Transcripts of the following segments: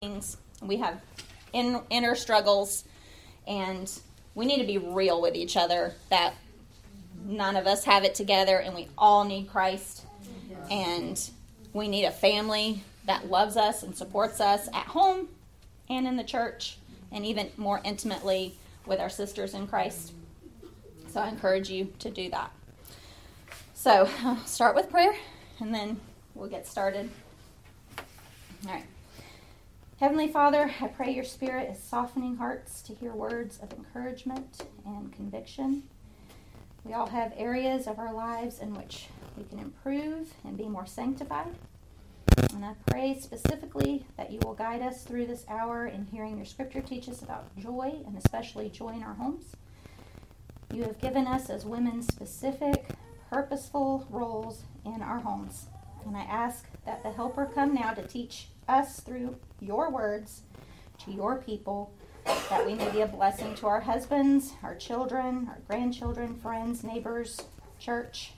things. We have in, inner struggles, and we need to be real with each other that none of us have it together, and we all need Christ. And we need a family that loves us and supports us at home and in the church, and even more intimately with our sisters in Christ. So I encourage you to do that. So I'll start with prayer, and then we'll get started. All right. Heavenly Father, I pray your Spirit is softening hearts to hear words of encouragement and conviction. We all have areas of our lives in which we can improve and be more sanctified. And I pray specifically that you will guide us through this hour in hearing your scripture teach us about joy, and especially joy in our homes. You have given us as women specific, purposeful roles in our homes. And I ask that the helper come now to teach us through your words to your people, that we may be a blessing to our husbands, our children, our grandchildren, friends, neighbors, church,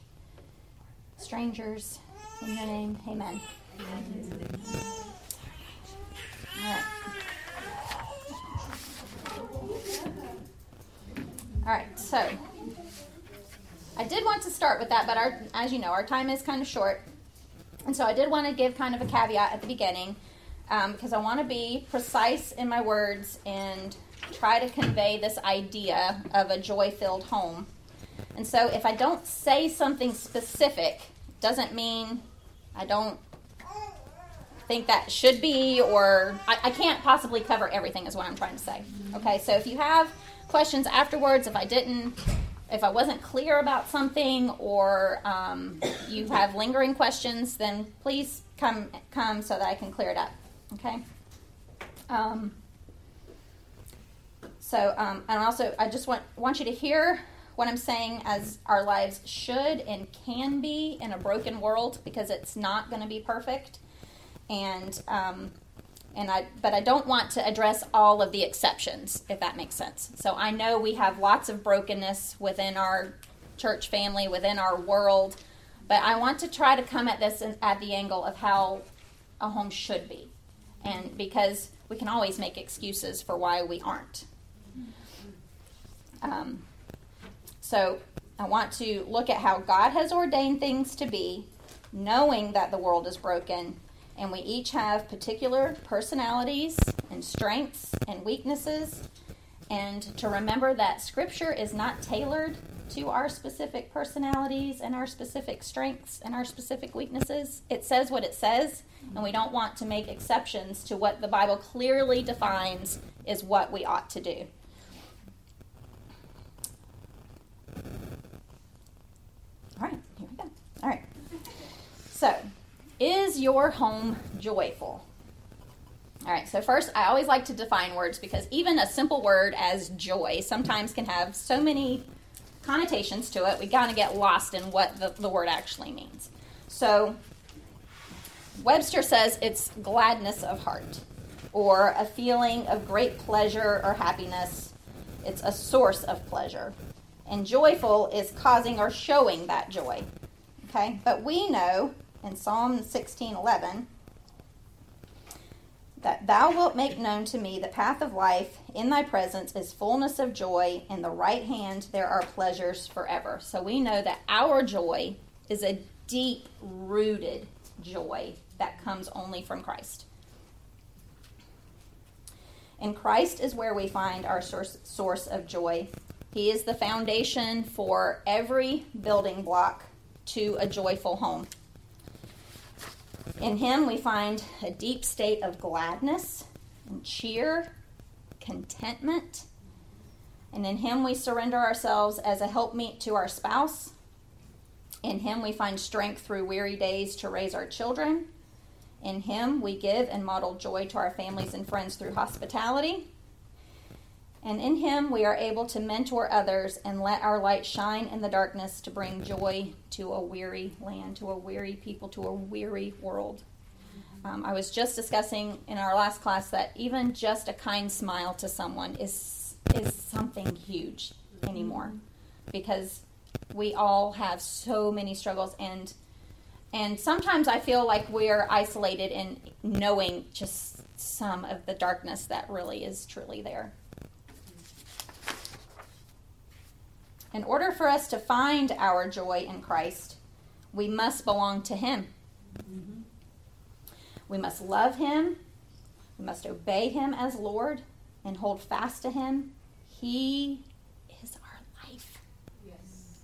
strangers. In your name, amen. All right. All right, so I did want to start with that, but our, as you know, our time is kind of short. And so I did want to give kind of a caveat at the beginning um, because I want to be precise in my words and try to convey this idea of a joy filled home. And so if I don't say something specific, doesn't mean I don't think that should be, or I, I, can't possibly cover everything, is what I'm trying to say. Okay, so if you have questions afterwards, if I didn't if I wasn't clear about something or um, you have lingering questions, then please come come so that I can clear it up. Okay. Um, so, um, and also, I just want want you to hear what I'm saying as our lives should and can be in a broken world because it's not going to be perfect, and um, and I but I don't want to address all of the exceptions if that makes sense. So I know we have lots of brokenness within our church family, within our world, but I want to try to come at this at the angle of how a home should be. And because we can always make excuses for why we aren't. Um, so I want to look at how God has ordained things to be, knowing that the world is broken and we each have particular personalities and strengths and weaknesses. And to remember that Scripture is not tailored to our specific personalities and our specific strengths and our specific weaknesses. It says what it says, and we don't want to make exceptions to what the Bible clearly defines is what we ought to do. All right, here we go. All right. So, is your home joyful? All right, so first, I always like to define words because even a simple word as joy sometimes can have so many connotations to it, we kind of get lost in what the, the word actually means. So, Webster says it's gladness of heart or a feeling of great pleasure or happiness. It's a source of pleasure. And joyful is causing or showing that joy. Okay? But we know in Psalm 16:11 that thou wilt make known to me the path of life. In thy presence is fullness of joy. In the right hand there are pleasures forever. So we know that our joy is a deep rooted joy that comes only from christ. And christ is where we find our source, source of joy. He is the foundation for every building block to a joyful home in Him, we find a deep state of gladness and cheer, contentment. And in Him, we surrender ourselves as a helpmeet to our spouse. In Him, we find strength through weary days to raise our children. In Him, we give and model joy to our families and friends through hospitality. And in Him, we are able to mentor others and let our light shine in the darkness to bring joy to a weary land, to a weary people, to a weary world. Um, I was just discussing in our last class that even just a kind smile to someone is is something huge anymore, because we all have so many struggles and and sometimes I feel like we're isolated in knowing just some of the darkness that really is truly there. In order for us to find our joy in Christ, we must belong to Him. Mm-hmm. We must love Him. We must obey Him as Lord and hold fast to Him. He is our life. Yes.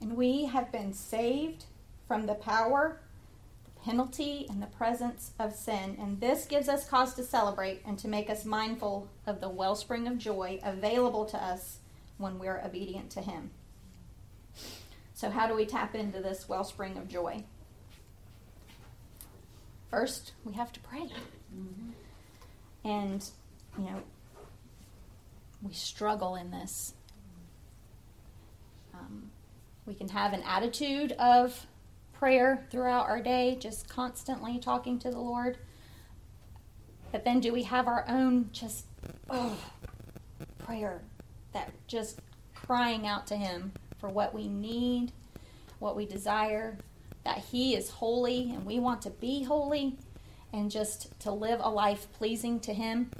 And we have been saved from the power penalty and the presence of sin. And this gives us cause to celebrate and to make us mindful of the wellspring of joy available to us when we're obedient to Him. So, how do we tap into this wellspring of joy? First, we have to pray. Mm-hmm. And, you know, we struggle in this. Um, we can have an attitude of prayer throughout our day, just constantly talking to the Lord. But then do we have our own just oh, prayer that just crying out to Him for what we need, what we desire, that He is holy and we want to be holy and just to live a life pleasing to Him?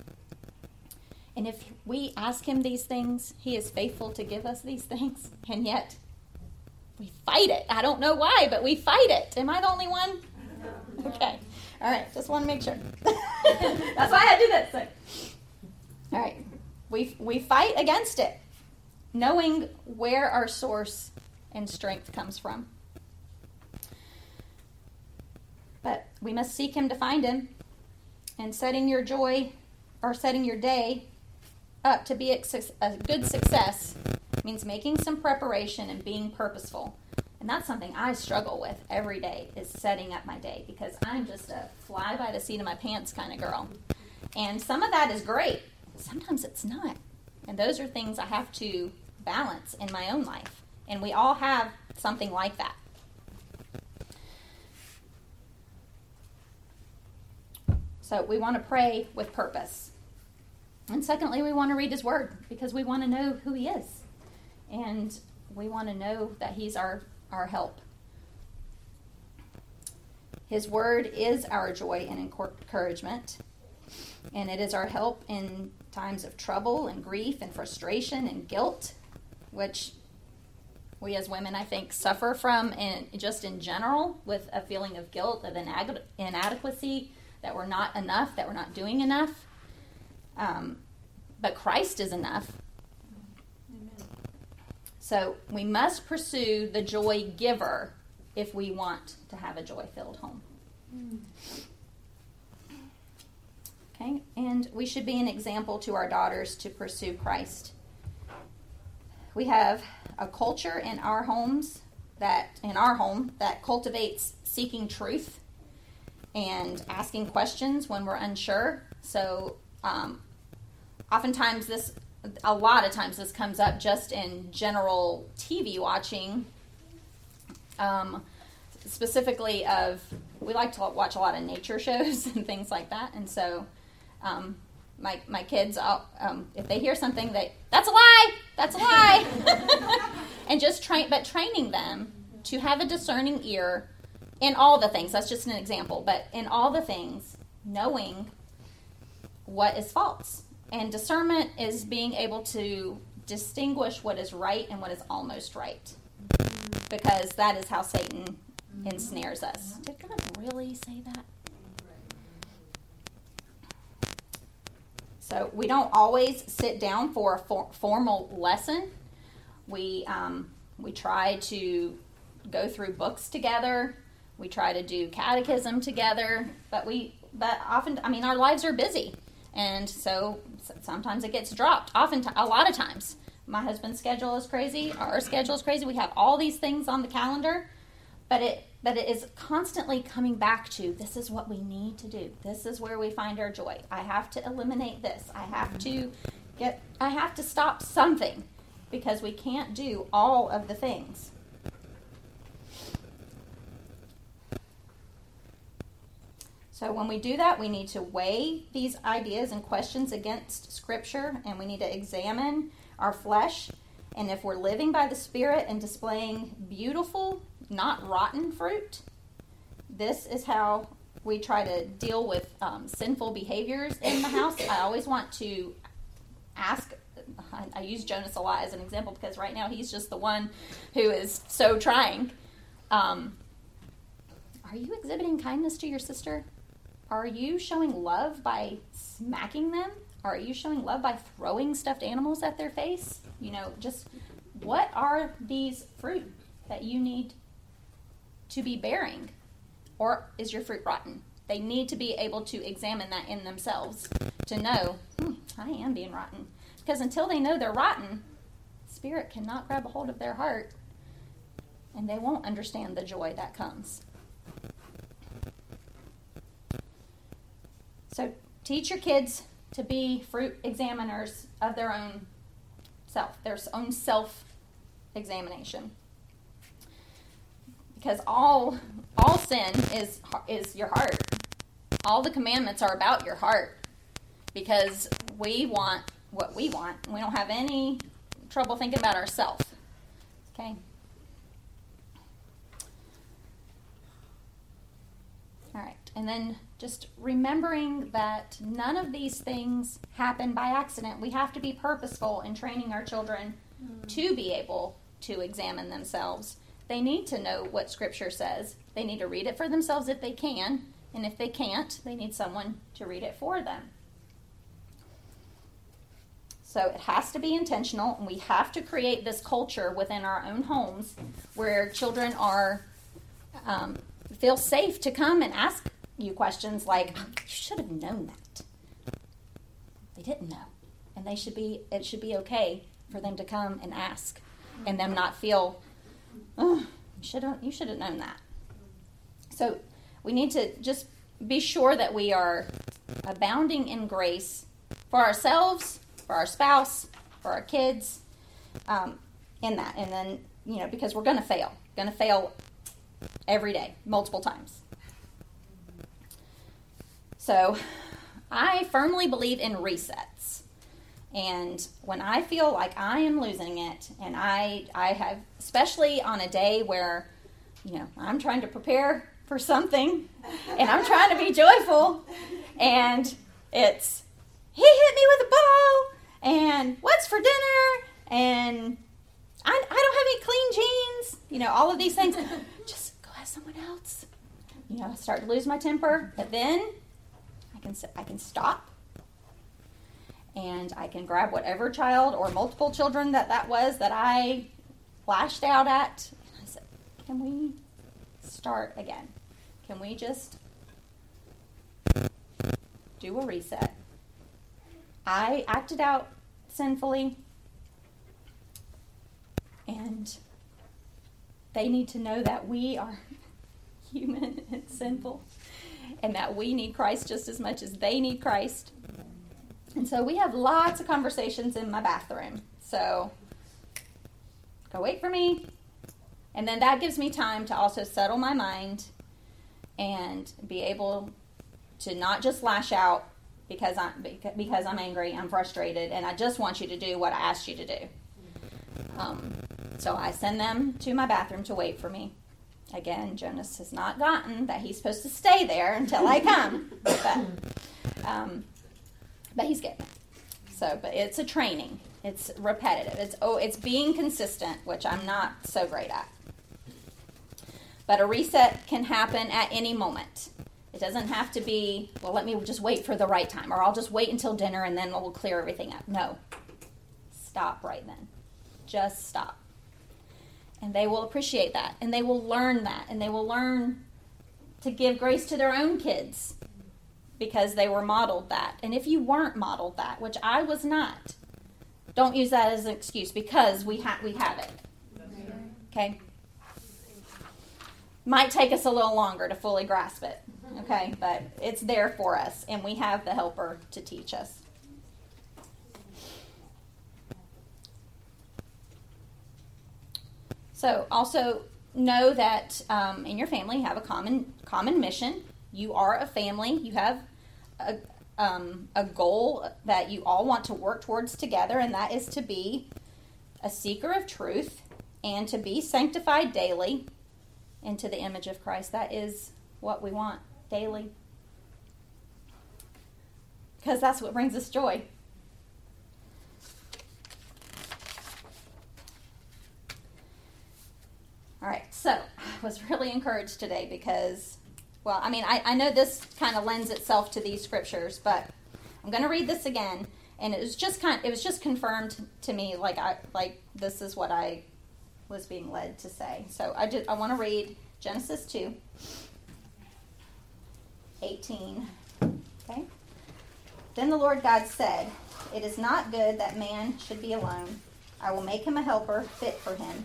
And if we ask Him these things, He is faithful to give us these things. And yet, we fight it. I don't know why, but we fight it. Am I the only one? Okay. All right. Just want to make sure. That's why I do that. So. All right. We we fight against it, knowing where our source and strength comes from. But we must seek Him to find Him, and setting your joy or setting your day up to be a good success means making some preparation and being purposeful. And that's something I struggle with every day is setting up my day because I'm just a fly by the seat of my pants kind of girl. And some of that is great. Sometimes it's not. And those are things I have to balance in my own life. And we all have something like that. So we want to pray with purpose. And secondly, we want to read his word because we want to know who he is and we want to know that He's our, our help. His word is our joy and encouragement, and it is our help in times of trouble and grief and frustration and guilt, which we as women, I think, suffer from, and just in general, with a feeling of guilt, of inadequacy, that we're not enough, that we're not doing enough. Um, but Christ is enough, so we must pursue the joy giver if we want to have a joy filled home. Okay, and we should be an example to our daughters to pursue Christ. We have a culture in our homes that, in our home, that cultivates seeking truth and asking questions when we're unsure. So, um, oftentimes, this a lot of times this comes up just in general TV watching. Um, specifically, of we like to watch a lot of nature shows and things like that, and so um, my my kids, um, if they hear something, they that's a lie, that's a lie, and just train, but training them to have a discerning ear in all the things. That's just an example, but in all the things, knowing what is false and discernment is being able to distinguish what is right and what is almost right. Because that is how Satan ensnares us. Did God really say that? So we don't always sit down for a for- formal lesson. We um, we try to go through books together. We try to do catechism together, but we but often I mean our lives are busy. And so sometimes it gets dropped. Often, a lot of times, my husband's schedule is crazy. Our schedule is crazy. We have all these things on the calendar, but it but it is constantly coming back to this is what we need to do. This is where we find our joy. I have to eliminate this. I have to get. I have to stop something because we can't do all of the things. So when we do that, we need to weigh these ideas and questions against Scripture, and we need to examine our flesh. And if we're living by the Spirit and displaying beautiful, not rotten fruit, this is how we try to deal with um, sinful behaviors in the house, I always want to ask. I, I use Jonas a lot as an example because right now he's just the one who is so trying. Um, are you exhibiting kindness to your sister? Are you showing love by smacking them? Are you showing love by throwing stuffed animals at their face? You know, just what are these fruit that you need to be bearing? Or is your fruit rotten? They need to be able to examine that in themselves to know, hmm, I am being rotten. Because until they know they're rotten, spirit cannot grab a hold of their heart and they won't understand the joy that comes. So teach your kids to be fruit examiners of their own self, their own self examination. Because all all sin is is your heart. All the commandments are about your heart. Because we want what we want. We don't have any trouble thinking about ourselves. Okay? All right. And then just remembering that none of these things happen by accident. We have to be purposeful in training our children mm. to be able to examine themselves. They need to know what Scripture says. They need to read it for themselves if they can, and if they can't, they need someone to read it for them. So it has to be intentional, and we have to create this culture within our own homes where children are um, feel safe to come and ask you questions like, oh, "You should have known that." They didn't know, and they should be. It should be okay for them to come and ask, and them not feel, "Oh, you should have. You should have known that." So we need to just be sure that we are abounding in grace for ourselves, for our spouse, for our kids, um, in that, and then you know because we're going to fail, going to fail every day, multiple times. So I firmly believe in resets. And when I feel like I am losing it, and I, I have, especially on a day where, you know, I'm trying to prepare for something and I'm trying to be joyful, and it's, he hit me with a ball, and what's for dinner, and I, I don't have any clean jeans, you know, all of these things. Just go ask someone else. You know, I start to lose my temper, but then I can I can stop and I can grab whatever child or multiple children that that was that I lashed out at. I said, "Can we start again? Can we just do a reset?" I acted out sinfully, and they need to know that we are human and sinful and that we need Christ just as much as they need Christ. And so we have lots of conversations in my bathroom. So go wait for me. And then that gives me time to also settle my mind and be able to not just lash out because I'm because I'm angry, I'm frustrated, and I just want you to do what I asked you to do. Um, so I send them to my bathroom to wait for me. Again, Jonas has not gotten that he's supposed to stay there until I come, but um, but he's getting it. So, but it's a training. It's repetitive. It's oh, it's being consistent, which I'm not so great at. But a reset can happen at any moment. It doesn't have to be, well, let me just wait for the right time, or I'll just wait until dinner and then we'll clear everything up. No. Stop right then. Just stop. And they will appreciate that. And they will learn that. And they will learn to give grace to their own kids because they were modeled that. And if you weren't modeled that, which I was not, don't use that as an excuse because we, ha- we have it. Okay? Might take us a little longer to fully grasp it. Okay? But it's there for us, and we have the helper to teach us. So also know that um, in your family have a common common mission. You are a family. You have a, um, a goal that you all want to work towards together, and that is to be a seeker of truth and to be sanctified daily into the image of Christ. That is what we want daily? Because that's what brings us joy. All right, so I was really encouraged today because, well, I mean, I, I know this kind of lends itself to these scriptures, but I'm going to read this again, and it was just kind, it was just confirmed to me, like I, like this is what I was being led to say. So I just, I want to read Genesis two, 18. Okay. Then the Lord God said, "It is not good that man should be alone. I will make him a helper fit for him."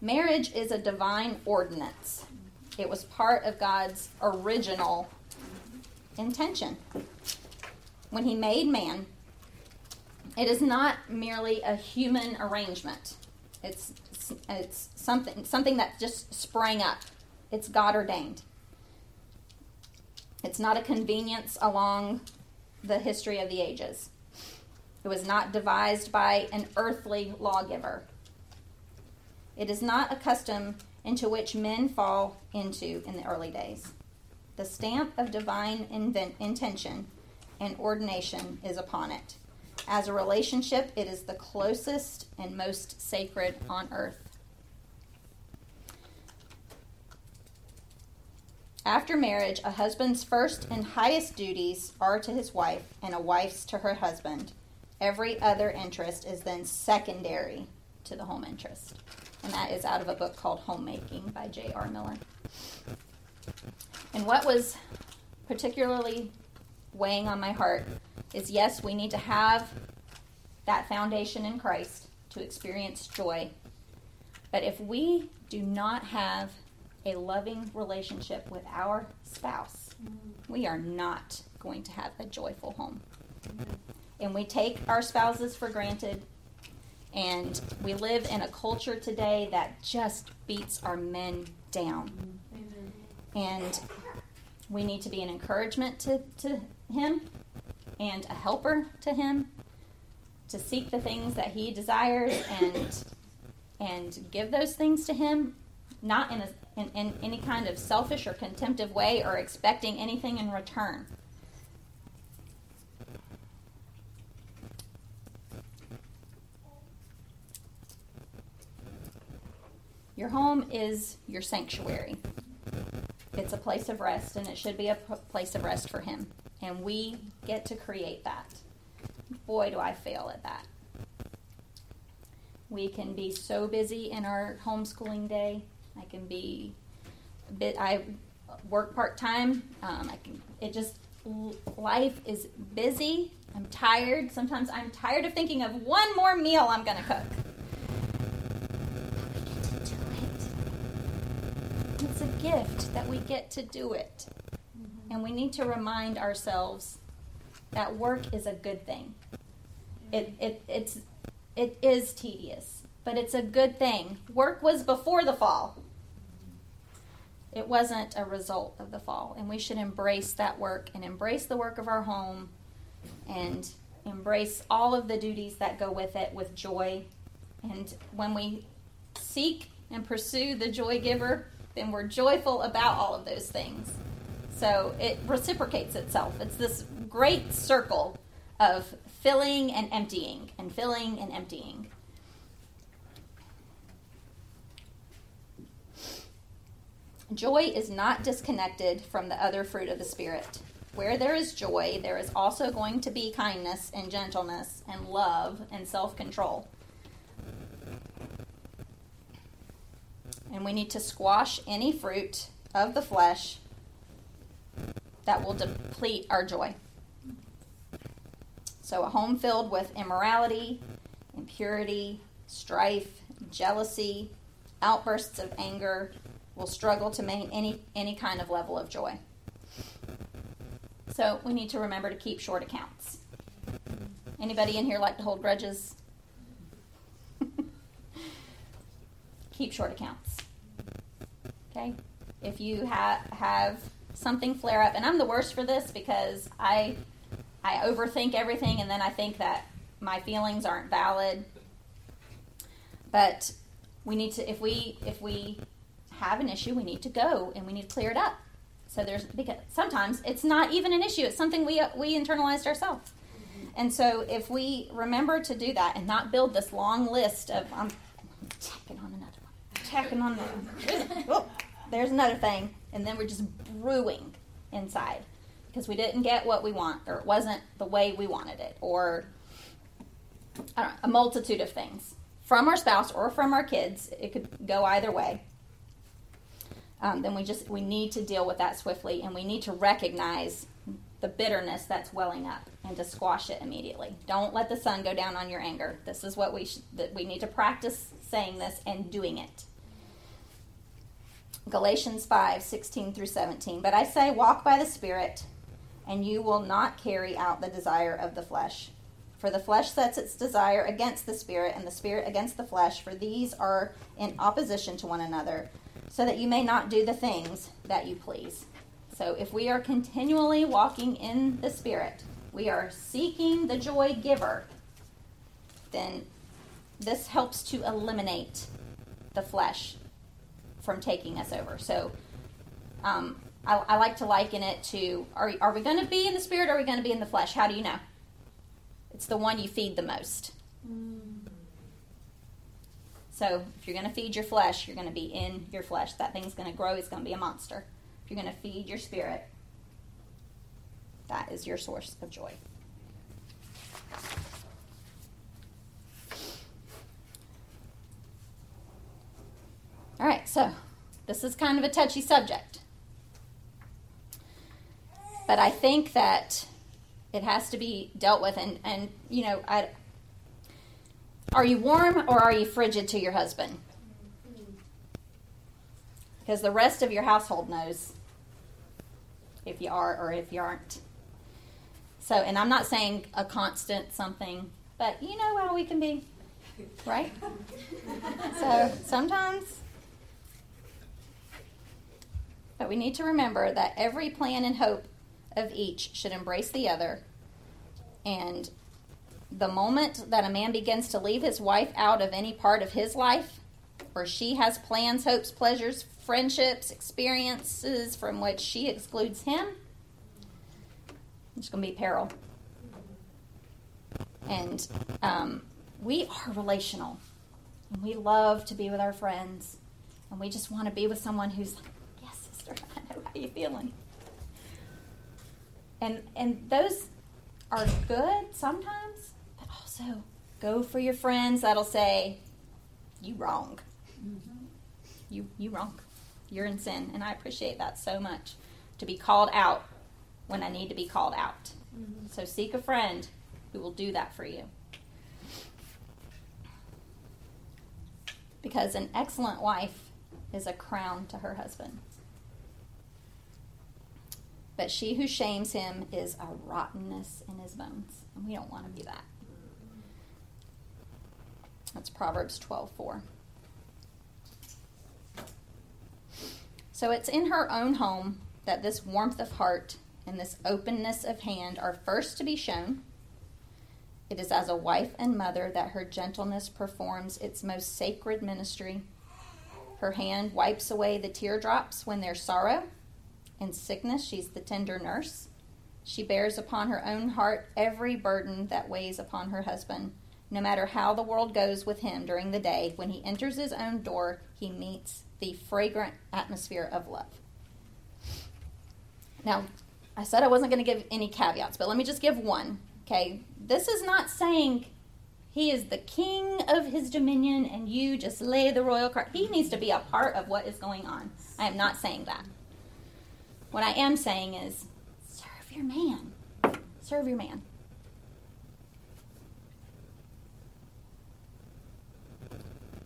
Marriage is a divine ordinance. It was part of God's original intention. When he made man, it is not merely a human arrangement. It's it's something something that just sprang up. It's God ordained. It's not a convenience along the history of the ages. It was not devised by an earthly lawgiver. It is not a custom into which men fall into in the early days. The stamp of divine invent- intention and ordination is upon it. As a relationship, it is the closest and most sacred on earth. After marriage, a husband's first and highest duties are to his wife, and a wife's to her husband. Every other interest is then secondary to the home interest and that is out of a book called Homemaking by J.R. Miller. And what was particularly weighing on my heart is yes, we need to have that foundation in Christ to experience joy. But if we do not have a loving relationship with our spouse, we are not going to have a joyful home. And we take our spouses for granted and we live in a culture today that just beats our men down. And we need to be an encouragement to, to him and a helper to him to seek the things that he desires and and give those things to him not in, a, in, in any kind of selfish or contemptive way or expecting anything in return Your home is your sanctuary. It's a place of rest, and it should be a place of rest for Him. And we get to create that. Boy, do I fail at that. We can be so busy in our homeschooling day. I can be a bit. I work part time. Um, I can. It just life is busy. I'm tired. Sometimes I'm tired of thinking of one more meal I'm going to cook. It's a gift that we get to do it. Mm-hmm. And we need to remind ourselves that work is a good thing. It, it, it's, it is tedious, but it's a good thing. Work was before the fall. It wasn't a result of the fall. And we should embrace that work and embrace the work of our home and embrace all of the duties that go with it with joy. And when we seek and pursue the joy giver, and we're joyful about all of those things. So it reciprocates itself. It's this great circle of filling and emptying, and filling and emptying. Joy is not disconnected from the other fruit of the Spirit. Where there is joy, there is also going to be kindness and gentleness and love and self control. And we need to squash any fruit of the flesh that will deplete our joy. So, a home filled with immorality, impurity, strife, jealousy, outbursts of anger will struggle to maintain any, any kind of level of joy. So, we need to remember to keep short accounts. Anybody in here like to hold grudges? Keep short accounts. Okay? If you ha- have something flare up, and I'm the worst for this because I I overthink everything and then I think that my feelings aren't valid. But we need to if we if we have an issue, we need to go and we need to clear it up. So there's because sometimes it's not even an issue; it's something we we internalized ourselves. And so if we remember to do that and not build this long list of I'm tapping on another one, tapping on another one. Oh, there's another thing, and then we're just brewing inside because we didn't get what we want, or it wasn't the way we wanted it, or know, a multitude of things from our spouse or from our kids. It could go either way. Um, then we just we need to deal with that swiftly, and we need to recognize the bitterness that's welling up and to squash it immediately. Don't let the sun go down on your anger. This is what we should, that we need to practice saying this and doing it. Galatians 5 16 through 17. But I say, walk by the Spirit, and you will not carry out the desire of the flesh. For the flesh sets its desire against the Spirit, and the Spirit against the flesh, for these are in opposition to one another, so that you may not do the things that you please. So if we are continually walking in the Spirit, we are seeking the joy giver, then this helps to eliminate the flesh from taking us over. So um, I, I, like to liken it to are, are we going to be in the spirit or are we going to be in the flesh? How do you know? It's the one you feed the most. So if you're going to feed your flesh, you're going to be in your flesh. That thing's going to grow, it's going to be a monster. If you're going to feed your spirit, that is your source of joy. All right, so this is kind of a touchy subject. But I think that it has to be dealt with. And, and you know, I, are you warm or are you frigid to your husband? Because the rest of your household knows if you are or if you aren't. So, and I'm not saying a constant something, but you know how we can be, right? so sometimes but we need to remember that every plan and hope of each should embrace the other. And the moment that a man begins to leave his wife out of any part of his life, or she has plans, hopes, pleasures, friendships, experiences from which she excludes him, it's going to be peril. And um, we are relational. And we love to be with our friends. And we just want to be with someone who's how you feeling. And and those are good sometimes, but also go for your friends that'll say, You wrong. Mm-hmm. You you wrong. You're in sin. And I appreciate that so much. To be called out when I need to be called out. Mm-hmm. So seek a friend who will do that for you. Because an excellent wife is a crown to her husband. But she who shames him is a rottenness in his bones. And we don't want to be that. That's Proverbs 12 4. So it's in her own home that this warmth of heart and this openness of hand are first to be shown. It is as a wife and mother that her gentleness performs its most sacred ministry. Her hand wipes away the teardrops when there's sorrow in sickness, she's the tender nurse. She bears upon her own heart every burden that weighs upon her husband. No matter how the world goes with him during the day, when he enters his own door, he meets the fragrant atmosphere of love. Now, I said I wasn't going to give any caveats, but let me just give one. Okay, this is not saying he is the king of his dominion and you just lay the royal card. He needs to be a part of what is going on. I am not saying that. What I am saying is serve your man. Serve your man.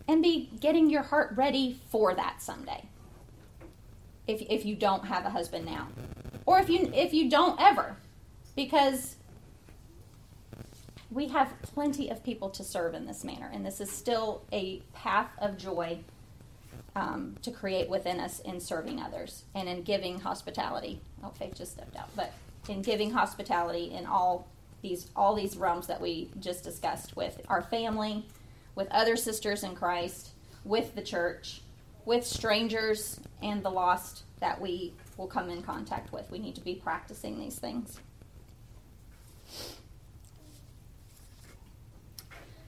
And be getting your heart ready for that someday. If, if you don't have a husband now. Or if you if you don't ever. Because we have plenty of people to serve in this manner, and this is still a path of joy um, to create within us in serving others and in giving hospitality. Oh, Faith just stepped out, but in giving hospitality in all these all these realms that we just discussed with our family, with other sisters in Christ, with the church, with strangers and the lost that we will come in contact with. We need to be practicing these things.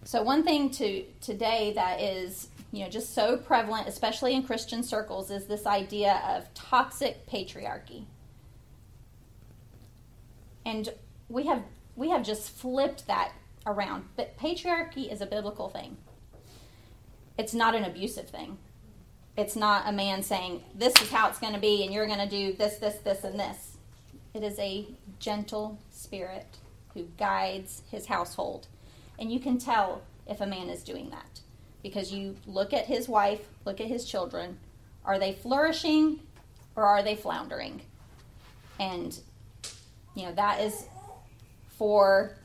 So one thing to today that is you know just so prevalent, especially in Christian circles, is this idea of toxic patriarchy. And we have we have just flipped that around. But patriarchy is a biblical thing. It's not an abusive thing. It's not a man saying, This is how it's going to be, and you're going to do this, this, this, and this. It is a gentle spirit who guides his household and you can tell if a man is doing that because you look at his wife, look at his children. Are they flourishing or are they floundering? And, you know, that is for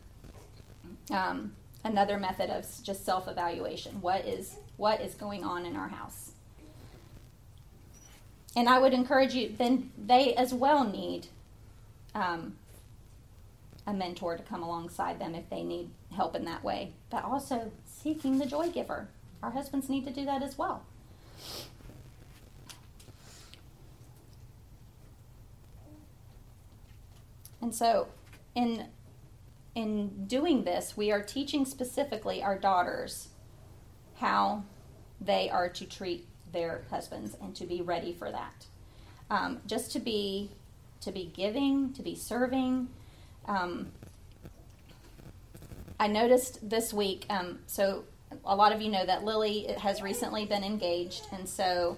um, another method of just self evaluation. What is, what is going on in our house? And I would encourage you, then they as well need um, a mentor to come alongside them if they need help in that way, but also seeking the joy giver. Our husbands need to do that as well. And so, in in doing this, we are teaching specifically our daughters how they are to treat their husbands and to be ready for that. Um, just to be to be giving, to be serving, um, I noticed this week, um, so a lot of you know that Lily has recently been engaged, and so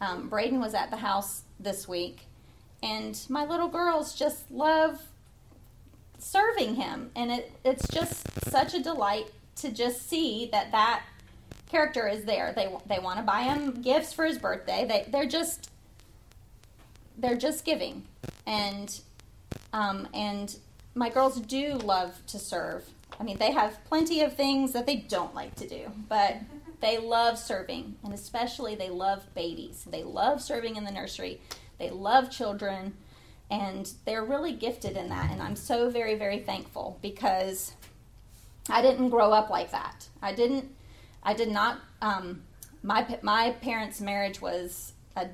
um, Braden was at the house this week, and my little girls just love serving him, and it, it's just such a delight to just see that that character is there. They they want to buy him gifts for his birthday. They they're just they're just giving, and um, and my girls do love to serve. I mean, they have plenty of things that they don't like to do, but they love serving, and especially they love babies. They love serving in the nursery. They love children, and they're really gifted in that. And I'm so very, very thankful because I didn't grow up like that. I didn't. I did not. Um, my my parents' marriage was a,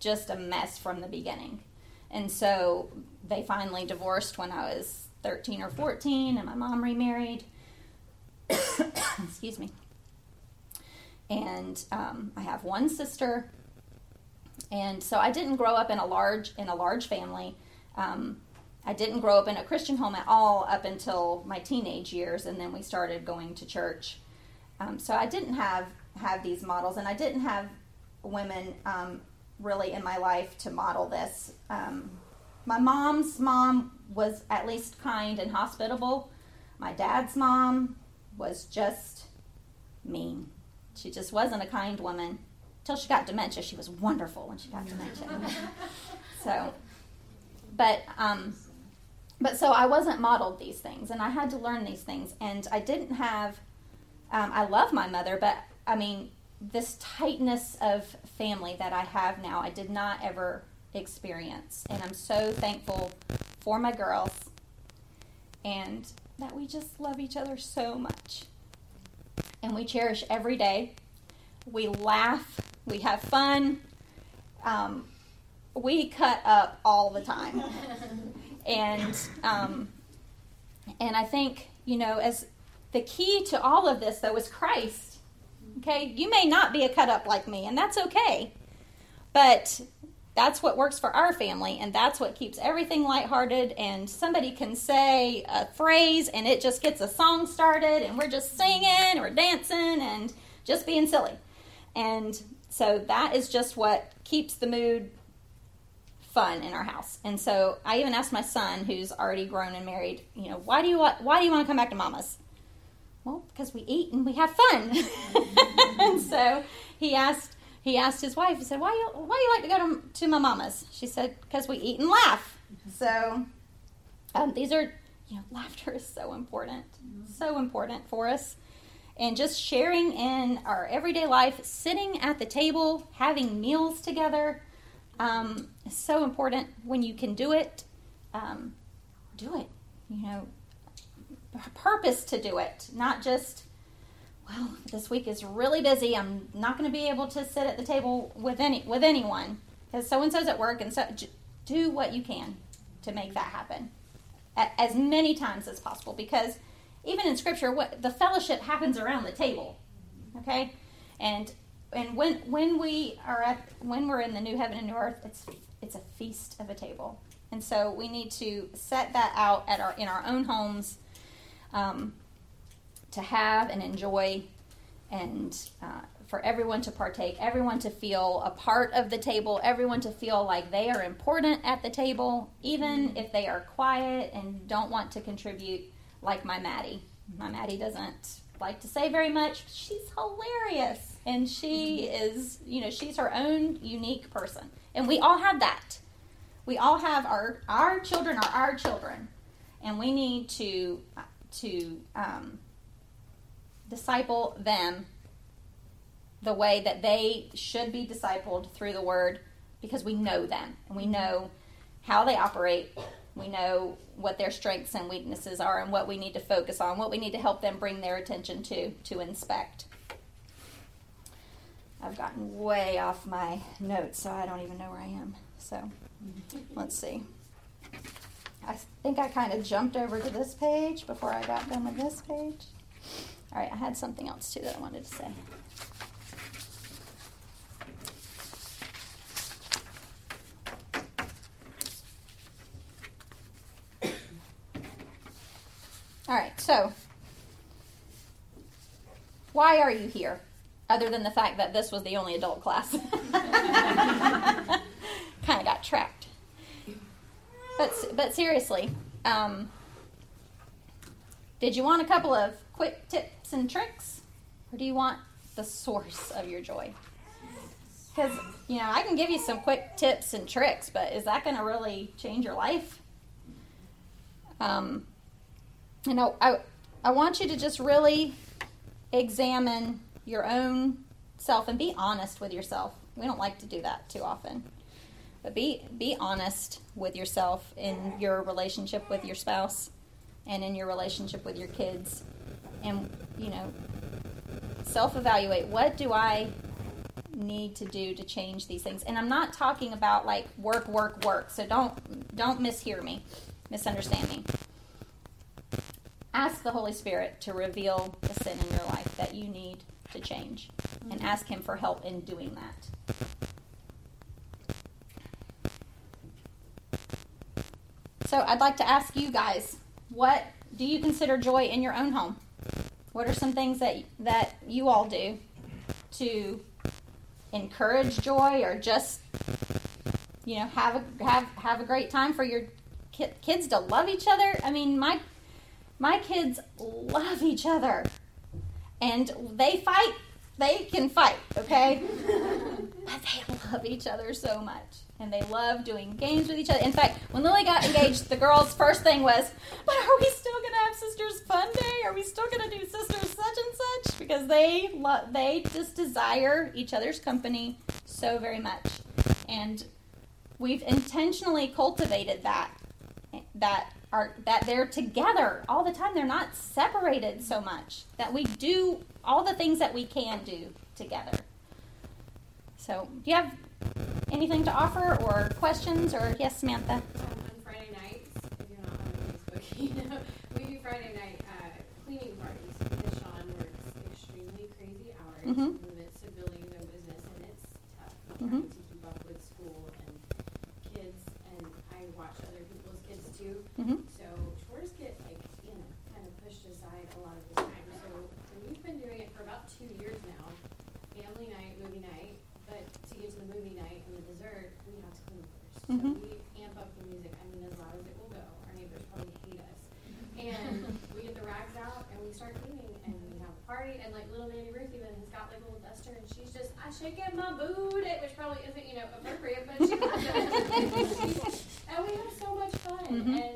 just a mess from the beginning, and so they finally divorced when I was 13 or 14, and my mom remarried. Excuse me. And um, I have one sister, and so I didn't grow up in a large in a large family. Um, I didn't grow up in a Christian home at all up until my teenage years, and then we started going to church. Um, so I didn't have have these models, and I didn't have women um, really in my life to model this. Um, my mom's mom was at least kind and hospitable. My dad's mom was just mean. She just wasn't a kind woman. Until she got dementia, she was wonderful when she got dementia. so, but um, but so I wasn't modeled these things, and I had to learn these things, and I didn't have. Um, I love my mother, but I mean, this tightness of family that I have now, I did not ever experience. And I'm so thankful for my girls and that we just love each other so much. And we cherish every day. We laugh, we have fun. Um, we cut up all the time. and um, and I think, you know, as the key to all of this though is Christ. Okay? You may not be a cut up like me, and that's okay. but that's what works for our family and that's what keeps everything lighthearted and somebody can say a phrase and it just gets a song started and we're just singing or dancing and just being silly. And so that is just what keeps the mood fun in our house. And so i even asked my son who's already grown and married you know why do you want why do you want to come back to mama's? Well because we eat and we have fun. And so he asked he asked his wife, he said, why you, why you like to go to, to my mama's? She said, because we eat and laugh. So um, these are, you know, laughter is so important, so important for us. And just sharing in our everyday life, sitting at the table, having meals together um, is so important. When you can do it, um, do it. You know, purpose to do it, not just well, this week is really busy. I'm not going to be able to sit at the table with any with anyone because so and so's at work, and so do what you can to make that happen as many times as possible. Because even in Scripture, what the fellowship happens around the table, okay, and and when when we are at when we're in the new heaven and new earth, it's it's a feast of a table, and so we need to set that out at our in our own homes. Um, to have and enjoy and uh, for everyone to partake, everyone to feel a part of the table, everyone to feel like they are important at the table, even mm-hmm. if they are quiet and don't want to contribute, like my Maddie. My Maddie doesn't like to say very much. She's hilarious. And she mm-hmm. is, you know, she's her own unique person. And we all have that. We all have our our children are our children, and we need to to um, disciple them the way that they should be discipled through the word because we know them and we know how they operate. We know what their strengths and weaknesses are and what we need to focus on, what we need to help them bring their attention to to inspect. I've gotten way off my notes, so I don't even know where I am. So let's see. I think I kind of jumped over to this page before I got done with this page. All right, I had something else too that I wanted to say. All right, so why are you here? Other than the fact that this was the only adult class. kind of got trapped. But, but seriously, um, did you want a couple of quick tips and tricks? Or do you want the source of your joy? Because, you know, I can give you some quick tips and tricks, but is that going to really change your life? Um, you know, I, I want you to just really examine your own self and be honest with yourself. We don't like to do that too often. But be be honest with yourself in your relationship with your spouse and in your relationship with your kids and you know self evaluate what do i need to do to change these things and i'm not talking about like work work work so don't don't mishear me misunderstand me ask the holy spirit to reveal the sin in your life that you need to change and mm-hmm. ask him for help in doing that so i'd like to ask you guys what do you consider joy in your own home? What are some things that that you all do to encourage joy or just you know have a have have a great time for your ki- kids to love each other? I mean, my my kids love each other. And they fight, they can fight, okay? but they love each other so much and they love doing games with each other. In fact, when Lily got engaged, the girls' first thing was, "But are we still going to have Sisters Fun Day? Are we still going to do Sisters such and such?" Because they love, they just desire each other's company so very much, and we've intentionally cultivated that that are that they're together all the time. They're not separated so much that we do all the things that we can do together. So, do you have anything to offer or questions? Or yes, Samantha. Um, on Friday nights, if you're not on Facebook, you know, we do Friday night uh, cleaning parties because Sean works extremely crazy hours mm-hmm. Mm-hmm. we amp up the music, I mean, as loud as it will go. Our neighbors probably hate us. Mm-hmm. And we get the rags out and we start cleaning and we have a party. And like little Nanny Ruth even has got like a little duster and she's just, I shake in my booty, which probably isn't, you know, appropriate, but she it. and we have so much fun. Mm-hmm. And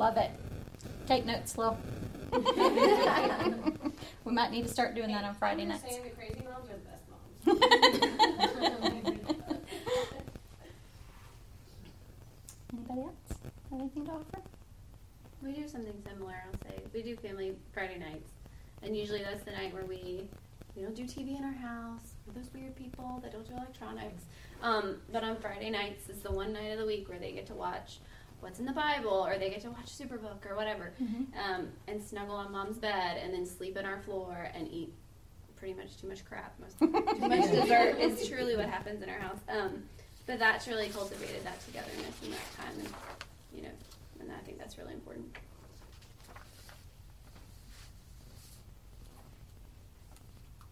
Love it. Take notes, Lil. we might need to start doing that on Friday I'm nights. just saying the crazy moms are the best moms. Anybody else? Have anything to offer? We do something similar, I'll say. We do family Friday nights. And usually that's the night where we we don't do TV in our house. We're those weird people that don't do electronics. Um, but on Friday nights is the one night of the week where they get to watch what's in the Bible or they get to watch Superbook or whatever. Um, and snuggle on mom's bed and then sleep in our floor and eat pretty much too much crap. Most too much dessert is truly what happens in our house. Um, but that's really cultivated that togetherness and that time and you know, and I think that's really important.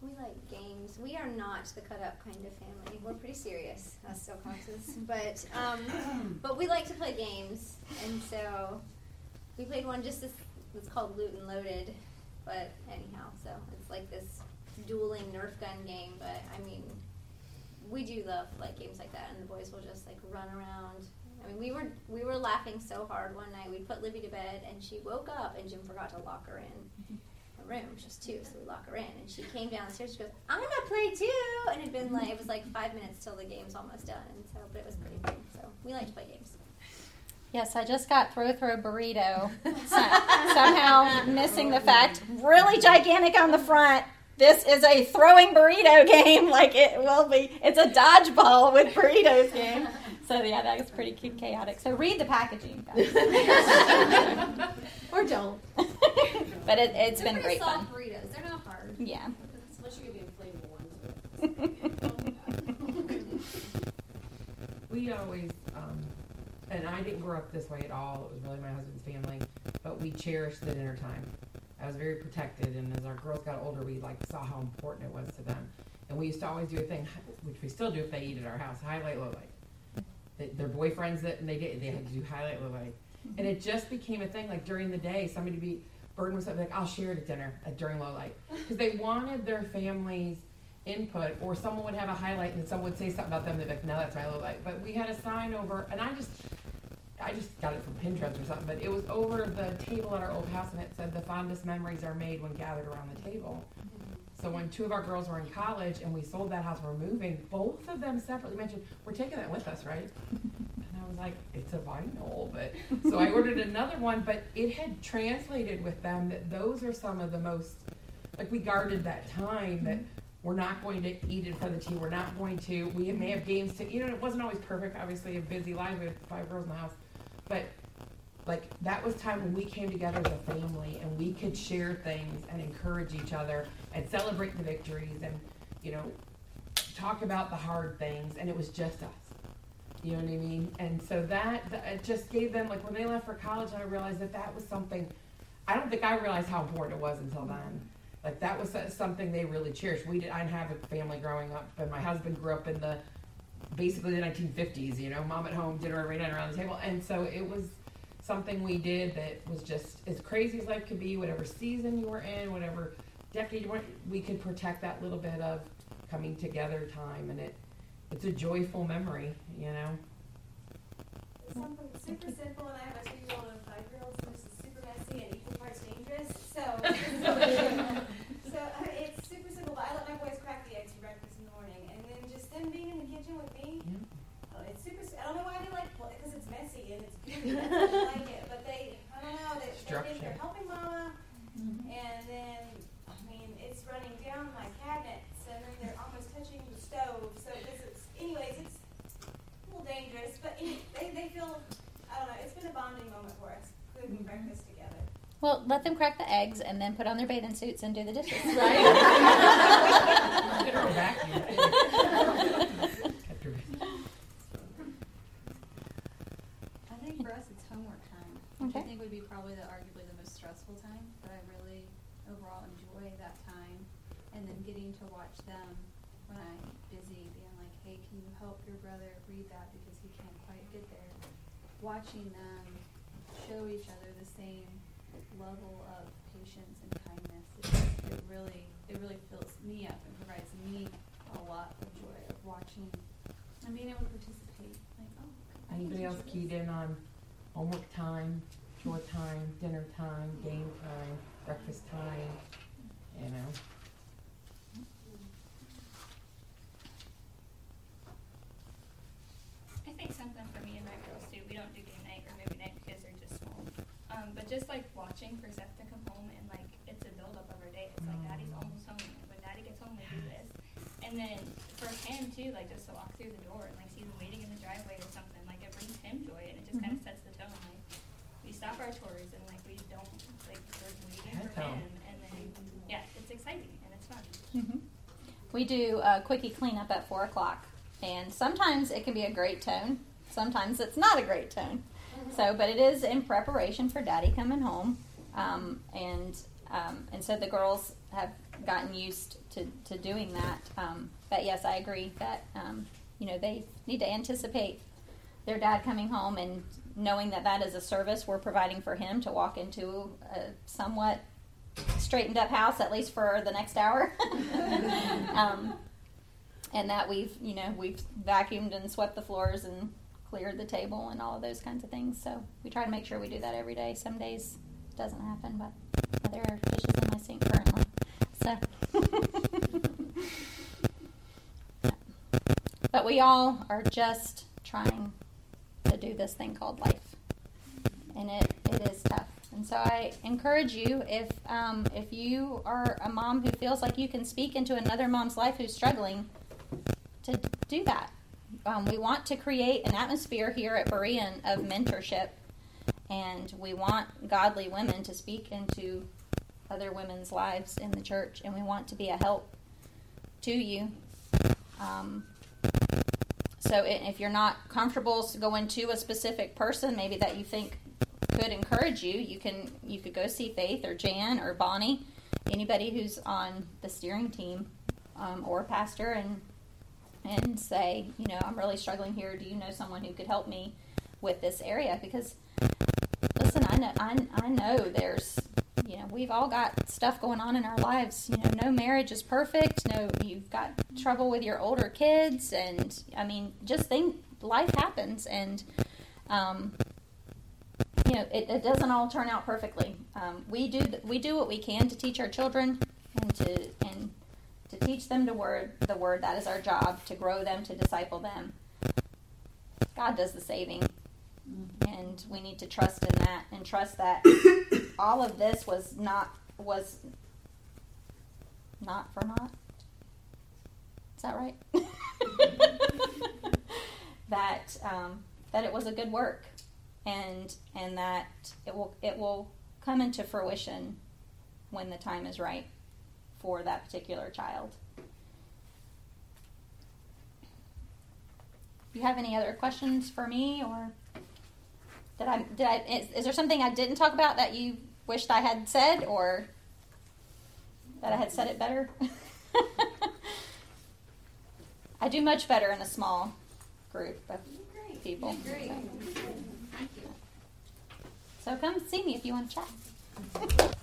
We like games. We are not the cut up kind of family. We're pretty serious, us so conscious. But um, but we like to play games, and so we played one just this. It's called Loot and Loaded, but anyhow, so it's like this dueling Nerf gun game. But I mean, we do love like games like that, and the boys will just like run around. I mean, we were we were laughing so hard one night. We put Libby to bed, and she woke up, and Jim forgot to lock her in room. She's two, so we lock her in. And she came downstairs. She goes, "I'm gonna play too." And it had been like it was like five minutes till the game's almost done. And so, but it was pretty fun. So we like to play games. Yes, I just got throw throw burrito. Somehow missing the fact, really gigantic on the front. This is a throwing burrito game, like it will be. It's a dodgeball with burritos game. So yeah, that was pretty cute, chaotic. So read the packaging, guys. Or don't. but it, it's They're been pretty great fun. soft burritos. They're not hard. Yeah. Unless you get the inflatable ones. We always, um, and I didn't grow up this way at all. It was really my husband's family, but we cherished the dinner time. I was very protected, and as our girls got older, we like saw how important it was to them. And we used to always do a thing, which we still do if they eat at our house: highlight, low light. Their boyfriends that and they did, they had to do highlight, low light, and it just became a thing. Like during the day, somebody be burden was something like, "I'll share it at dinner at during low light," because they wanted their families input or someone would have a highlight and someone would say something about them they'd be like no that's my low light but we had a sign over and i just i just got it from pinterest or something but it was over the table at our old house and it said the fondest memories are made when gathered around the table so when two of our girls were in college and we sold that house we're moving both of them separately mentioned we're taking that with us right and i was like it's a vinyl but so i ordered another one but it had translated with them that those are some of the most like we guarded that time that mm-hmm. we're not going to eat in front of the team. We're not going to. We may have games to. You know, it wasn't always perfect. Obviously, a busy life. Had five girls in the house, but like that was time when we came together as a family and we could share things and encourage each other and celebrate the victories and you know talk about the hard things. And it was just us. You know what I mean? And so that, that it just gave them like when they left for college. I realized that that was something. I don't think I realized how important it was until then. Like that was something they really cherished. We did. I didn't have a family growing up, but my husband grew up in the basically the 1950s. You know, mom at home, dinner every night around the table, and so it was something we did that was just as crazy as life could be. Whatever season you were in, whatever decade you were, in, we could protect that little bit of coming together time, and it it's a joyful memory. You know. Something super simple, and I have a two-year-old and a five-year-old, so this is super messy and equal parts dangerous. So, so uh, it's super simple. But I let my boys crack the eggs for breakfast in the morning, and then just them being in the kitchen with me. Yeah. Oh, it's super. I don't know why they like it because it's messy and it's beauty. That's why they like it. But they, I don't know. They, they think Structure. they're helping mama, and then I mean it's running down my cabinets, and then they're almost touching the stove. So this is, anyways, it's a little dangerous, but any- they, they feel, I don't know, it's been a bonding moment for us, cooking breakfast together. Well, let them crack the eggs and then put on their bathing suits and do the dishes. Right. Get her back. Kept her busy. I think for us it's homework time, which Okay. I think would be probably the arguably the most stressful time, but I really overall enjoy that time. and then getting to watch them when I'm busy, being like, hey, can you help your brother read that because he can't quite get there. Watching them show each other the same level of patience and kindness, it, it really, it really fills me up and provides me a lot of joy of watching and being able to participate. Like, oh, I Anybody else keyed this. in on homework time, chore time, dinner time, game time, breakfast time, you know? I think something for me and my girls too. We don't do game night or movie night because they're just small. Um, but just like watching for Seth to come home and like it's a build up of our day. It's like Daddy's almost home. And when Daddy gets home, we do this. And then for him too, like just to walk through the door and like see them waiting in the driveway or something, like it brings him joy and it just kind of sets the tone. Like we stop our chores and like we don't like we're waiting Head for tone. him. And then yeah, it's exciting and it's fun. Mhm. We do a quickie cleanup at four o'clock, and sometimes it can be a great tone. Sometimes it's not a great tone. So, but it is in preparation for Daddy coming home, um, and um, and so the girls have gotten used to, to doing that. Um, but yes, I agree that um, you know they need to anticipate their dad coming home and knowing that that is a service we're providing for him to walk into a somewhat straightened up house at least for the next hour. um, and that we've, you know, we've vacuumed and swept the floors and cleared the table and all of those kinds of things. So we try to make sure we do that every day. Some days it doesn't happen, but there are dishes in my sink currently. So, but we all are just trying to do this thing called life, and it, it is tough. And so I encourage you if um, if you are a mom who feels like you can speak into another mom's life who's struggling, to do that. Um, we want to create an atmosphere here at Berean of mentorship, and we want godly women to speak into other women's lives in the church, and we want to be a help to you. Um, so if you're not comfortable going to a specific person, maybe that you think could encourage you, you can you could go see Faith or Jan or Bonnie, anybody who's on the steering team, um, or pastor, and and say, you know, I'm really struggling here. Do you know someone who could help me with this area? Because listen, I know I, I know there's you know we've all got stuff going on in our lives. You know, no marriage is perfect. No, you've got trouble with your older kids, and I mean, just think life happens, and um, you know, it, it doesn't all turn out perfectly. Um, we do th- we do what we can to teach our children and to and teach them the word the word that is our job to grow them to disciple them. God does the saving, and we need to trust in that and trust that all of this was not was not for naught. Is that right? that um, that it was a good work, and and that it will it will come into fruition when the time is right for that particular child. Do you have any other questions for me, or did I did I is, is there something I didn't talk about that you wished I had said, or that I had said it better? I do much better in a small group of people. So. So come see me if you want to chat.